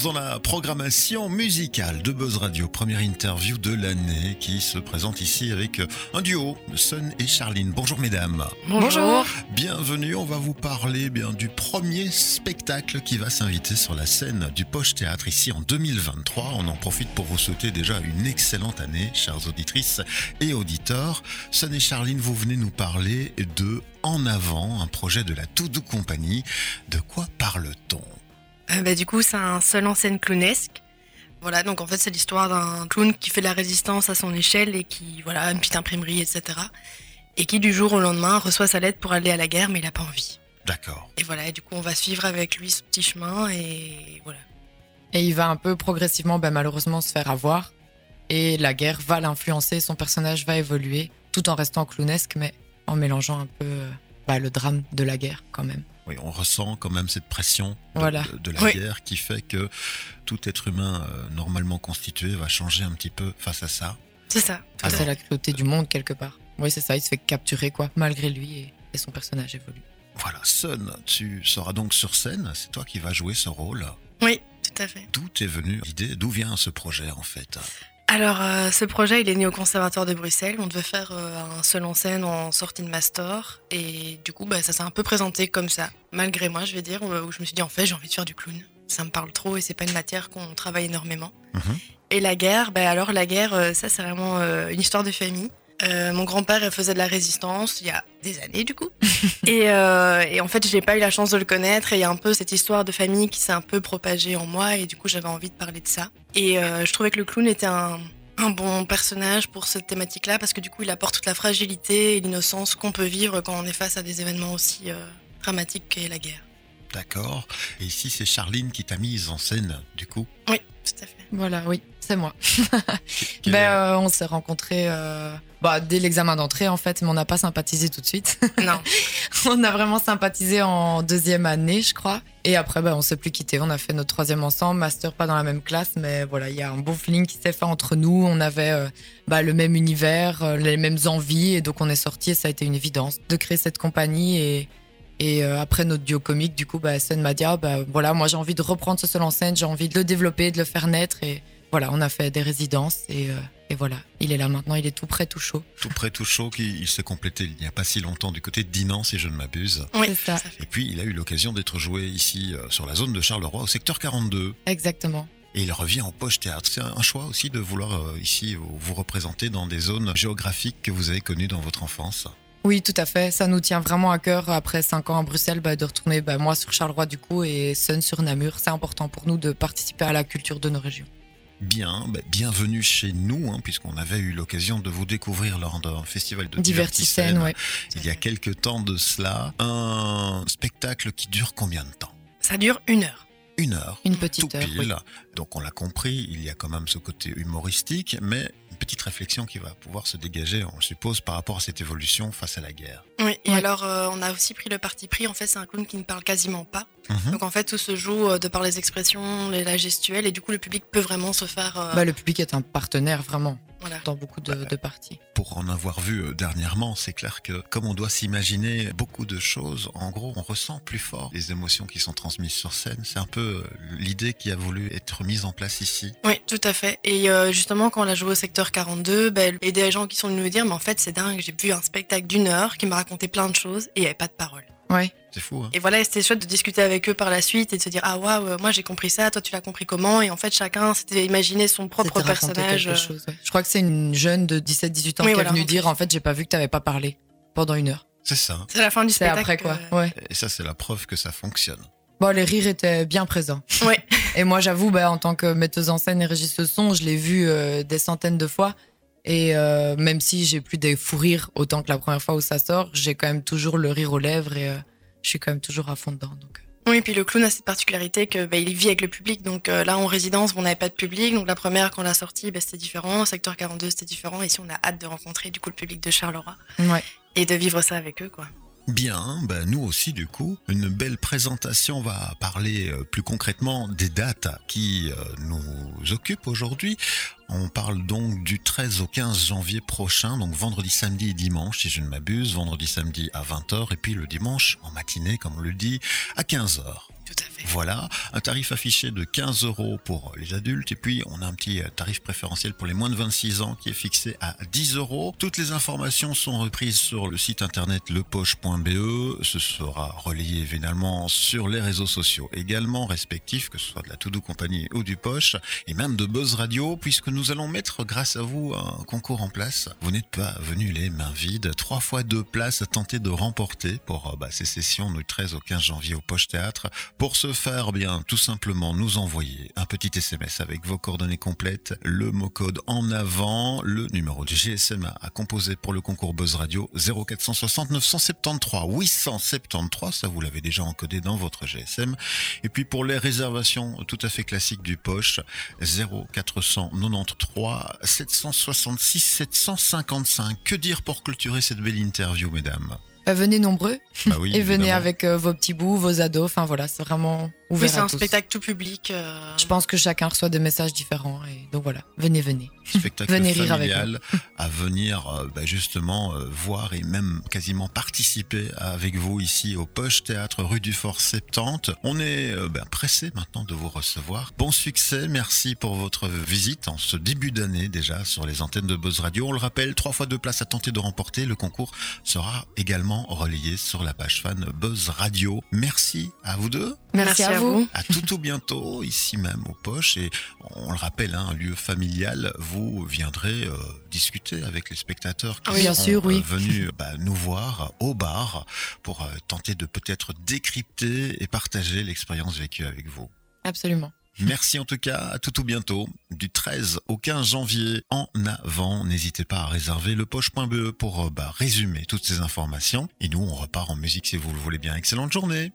lance dans la programmation musicale de Buzz Radio. Première interview de l'année qui se présente ici avec un duo, Sun et Charline. Bonjour mesdames. Bonjour. Bienvenue, on va vous parler eh bien du premier spectacle qui va s'inviter sur la scène du Poche Théâtre ici en 2023. On en profite pour vous souhaiter déjà une excellente année, chères auditrices et auditeurs. Sun et Charline, vous venez nous parler de En avant, un projet de la Toudou Compagnie. De quoi parle-t-on? Euh, bah, du coup, c'est un seul en scène clownesque. Voilà, donc en fait, c'est l'histoire d'un clown qui fait de la résistance à son échelle et qui, voilà, a une petite imprimerie, etc. Et qui, du jour au lendemain, reçoit sa lettre pour aller à la guerre, mais il n'a pas envie. D'accord. Et voilà, et du coup, on va suivre avec lui ce petit chemin et voilà. Et il va un peu progressivement, bah, malheureusement, se faire avoir. Et la guerre va l'influencer, son personnage va évoluer, tout en restant clownesque, mais en mélangeant un peu euh, bah, le drame de la guerre quand même. Oui, on ressent quand même cette pression de, Voilà. de- de la Oui. guerre qui fait que tout être humain euh, normalement constitué va changer un petit peu face à ça. C'est ça. tout à Alors, la cruauté du monde quelque part. Oui, c'est ça, il se fait capturer quoi, malgré lui, et, et son personnage évolue. Voilà, Sun, tu seras donc sur scène, c'est toi qui vas jouer ce rôle. Oui, tout à fait. D'où est venue l'idée, d'où vient ce projet en fait? Alors, euh, ce projet, il est né au Conservatoire de Bruxelles. On devait faire euh, un seul en scène en sortie de master. Et du coup, bah, ça s'est un peu présenté comme ça, malgré moi, je vais dire, où où je me suis dit, en fait, j'ai envie de faire du clown. Ça me parle trop et c'est pas une matière qu'on travaille énormément. Mhm. Et la guerre, bah, alors la guerre, euh, ça, c'est vraiment euh, une histoire de famille. Euh, mon grand-père faisait de la résistance il y a des années du coup. et, euh, et en fait, j'ai pas eu la chance de le connaître. Et il y a un peu cette histoire de famille qui s'est un peu propagée en moi. Et du coup, j'avais envie de parler de ça. Et euh, je trouvais que le clown était un, un bon personnage pour cette thématique-là parce que du coup, il apporte toute la fragilité et l'innocence qu'on peut vivre quand on est face à des événements aussi euh, dramatiques qu'est la guerre. D'accord. Et ici, c'est Charline qui t'a mise en scène, du coup. Oui, tout à fait. Voilà, oui, c'est moi. Ben, euh, on s'est rencontrés euh, bah, dès l'examen d'entrée en fait, mais on n'a pas sympathisé tout de suite. Non, on a vraiment sympathisé en deuxième année, je crois. Et après, ben, on s'est plus quitté. On a fait notre troisième ensemble, master pas dans la même classe, mais voilà, il y a un bon feeling qui s'est fait entre nous. On avait euh, bah, le même univers, euh, les mêmes envies, et donc on est sortis. Et ça a été une évidence de créer cette compagnie. Et, et euh, après notre duo comique, du coup, bah, Sun m'a dit, ah, bah, voilà, moi j'ai envie de reprendre ce seul en scène, j'ai envie de le développer, de le faire naître. Et voilà, on a fait des résidences et, euh, et voilà, il est là maintenant, il est tout prêt, tout chaud. Tout près, tout chaud, qui il s'est complété il n'y a pas si longtemps du côté de Dinan, si je ne m'abuse. oui, C'est ça. Et puis, il a eu l'occasion d'être joué ici, euh, sur la zone de Charleroi, au secteur 42. Exactement. Et il revient au Poche Théâtre. C'est un choix aussi de vouloir euh, ici vous vous représenter dans des zones géographiques que vous avez connues dans votre enfance. Oui, tout à fait. Ça nous tient vraiment à cœur après cinq ans à Bruxelles bah, de retourner bah, moi sur Charleroi du coup et Sun sur Namur. C'est important pour nous de participer à la culture de nos régions. Bien, bah, bienvenue chez nous, hein, puisqu'on avait eu l'occasion de vous découvrir lors d'un festival de ouais. il y a quelques temps de cela. Un spectacle qui dure combien de temps? Ça dure une heure. Une heure. Une Tout petite heure. pile. oui. Donc on l'a compris, il y a quand même ce côté humoristique, mais une petite réflexion qui va pouvoir se dégager, on suppose, par rapport à cette évolution face à la guerre. Oui, et Ouais. alors euh, on a aussi pris le parti pris. En fait, c'est un clown qui ne parle quasiment pas. Mhm. Donc en fait, tout se joue euh, de par les expressions, les- la gestuelle, et du coup, le public peut vraiment se faire. euh, Bah, le public est un partenaire vraiment voilà. dans beaucoup de, de parties. Pour en avoir vu euh, dernièrement, c'est clair que comme on doit s'imaginer beaucoup de choses, en gros, on ressent plus fort les émotions qui sont transmises sur scène. C'est un peu l'idée qui a voulu être mise en place ici. Oui, tout à fait. Et euh, justement, quand on a joué au secteur 42, ben, il y a des gens qui sont venus nous dire, mais en fait, c'est dingue, j'ai vu un spectacle d'une heure qui m'a raconté plein de choses et il n'y avait pas de parole. Ouais. C'est fou, hein Et voilà, c'était chouette de discuter avec eux par la suite et de se dire, ah waouh, moi j'ai compris ça, toi tu l'as compris comment? Et en fait, chacun s'était imaginé son propre personnage. euh, chose. Je crois que c'est une jeune de 17-18 ans Oui, qui voilà, est venue en dire en fait j'ai pas vu que t'avais pas parlé pendant une heure. C'est ça. C'est la fin du C'est spectacle. après quoi. euh, Ouais. Et ça, c'est la preuve que ça fonctionne. Bon, les rires étaient bien présents. Ouais. Et moi, j'avoue, bah, en tant que metteuse en scène et régisseuse son, je l'ai vu euh, des centaines de fois. Et euh, même si j'ai plus des fous rires autant que la première fois où ça sort, j'ai quand même toujours le rire aux lèvres et euh, je suis quand même toujours à fond dedans. Donc. Oui, puis le clown a cette particularité que bah, il vit avec le public. Donc euh, là, en résidence, on n'avait pas de public. Donc la première, quand on l'a sortie, bah, c'était différent. Au secteur 42, c'était différent. Ici, on a hâte de rencontrer du coup le public de Charleroi Ouais. et de vivre ça avec eux, quoi. Bien, ben nous aussi du coup, une belle présentation On va parler euh, plus concrètement des dates qui euh, nous occupent aujourd'hui. On parle donc du 13 au 15 janvier prochain, donc vendredi, samedi et dimanche si je ne m'abuse, vendredi, samedi à 20h et puis le dimanche en matinée comme on le dit à 15h. Voilà, un tarif affiché de 15 euros pour les adultes et puis on a un petit tarif préférentiel pour les moins de 26 ans qui est fixé à 10 euros. Toutes les informations sont reprises sur le site internet lepoche.be. Ce sera relayé évidemment sur les réseaux sociaux également respectifs, que ce soit de la Todo Compagnie ou du Poche et même de Buzz Radio puisque nous allons mettre grâce à vous un concours en place. Vous n'êtes pas venus les mains vides. Trois fois deux places à tenter de remporter pour bah, ces sessions du 13 au 15 janvier au Poche Théâtre. Pour ce faire, bien tout simplement nous envoyer un petit SMS avec vos coordonnées complètes, le mot code en avant, le numéro du GSM à composer pour le concours Buzz Radio 0460 973 873, ça vous l'avez déjà encodé dans votre GSM. Et puis pour les réservations tout à fait classiques du poche 0493 766 755. Que dire pour clôturer cette belle interview, mesdames? Venez nombreux bah oui, et venez avec euh, vos petits bouts, vos ados. Enfin voilà, c'est vraiment oui, c'est un spectacle tout public. Euh... Je pense que chacun reçoit des messages différents et donc voilà, venez, venez. Spectacle venez familial à venir euh, bah, justement euh, voir et même quasiment participer avec vous ici au Poche Théâtre rue du Fort 70. On est euh, bah, pressé maintenant de vous recevoir. Bon succès, merci pour votre visite en ce début d'année déjà sur les antennes de Buzz Radio. On le rappelle, trois fois deux places à tenter de remporter. Le concours sera également relayé sur la page fan Buzz Radio. Merci à vous deux. Merci, à vous. À tout tout bientôt, ici même au Poche. Et on le rappelle, un hein, lieu familial, vous viendrez euh, discuter avec les spectateurs qui oui, bien sont sûr, oui. euh, venus bah, nous voir au bar pour euh, tenter de peut-être décrypter et partager l'expérience vécue avec vous. Absolument. Merci en tout cas, à tout tout bientôt. Du 13 au 15 janvier en avant, n'hésitez pas à réserver le poche.be pour bah, résumer toutes ces informations. Et nous, on repart en musique si vous le voulez bien. Excellente journée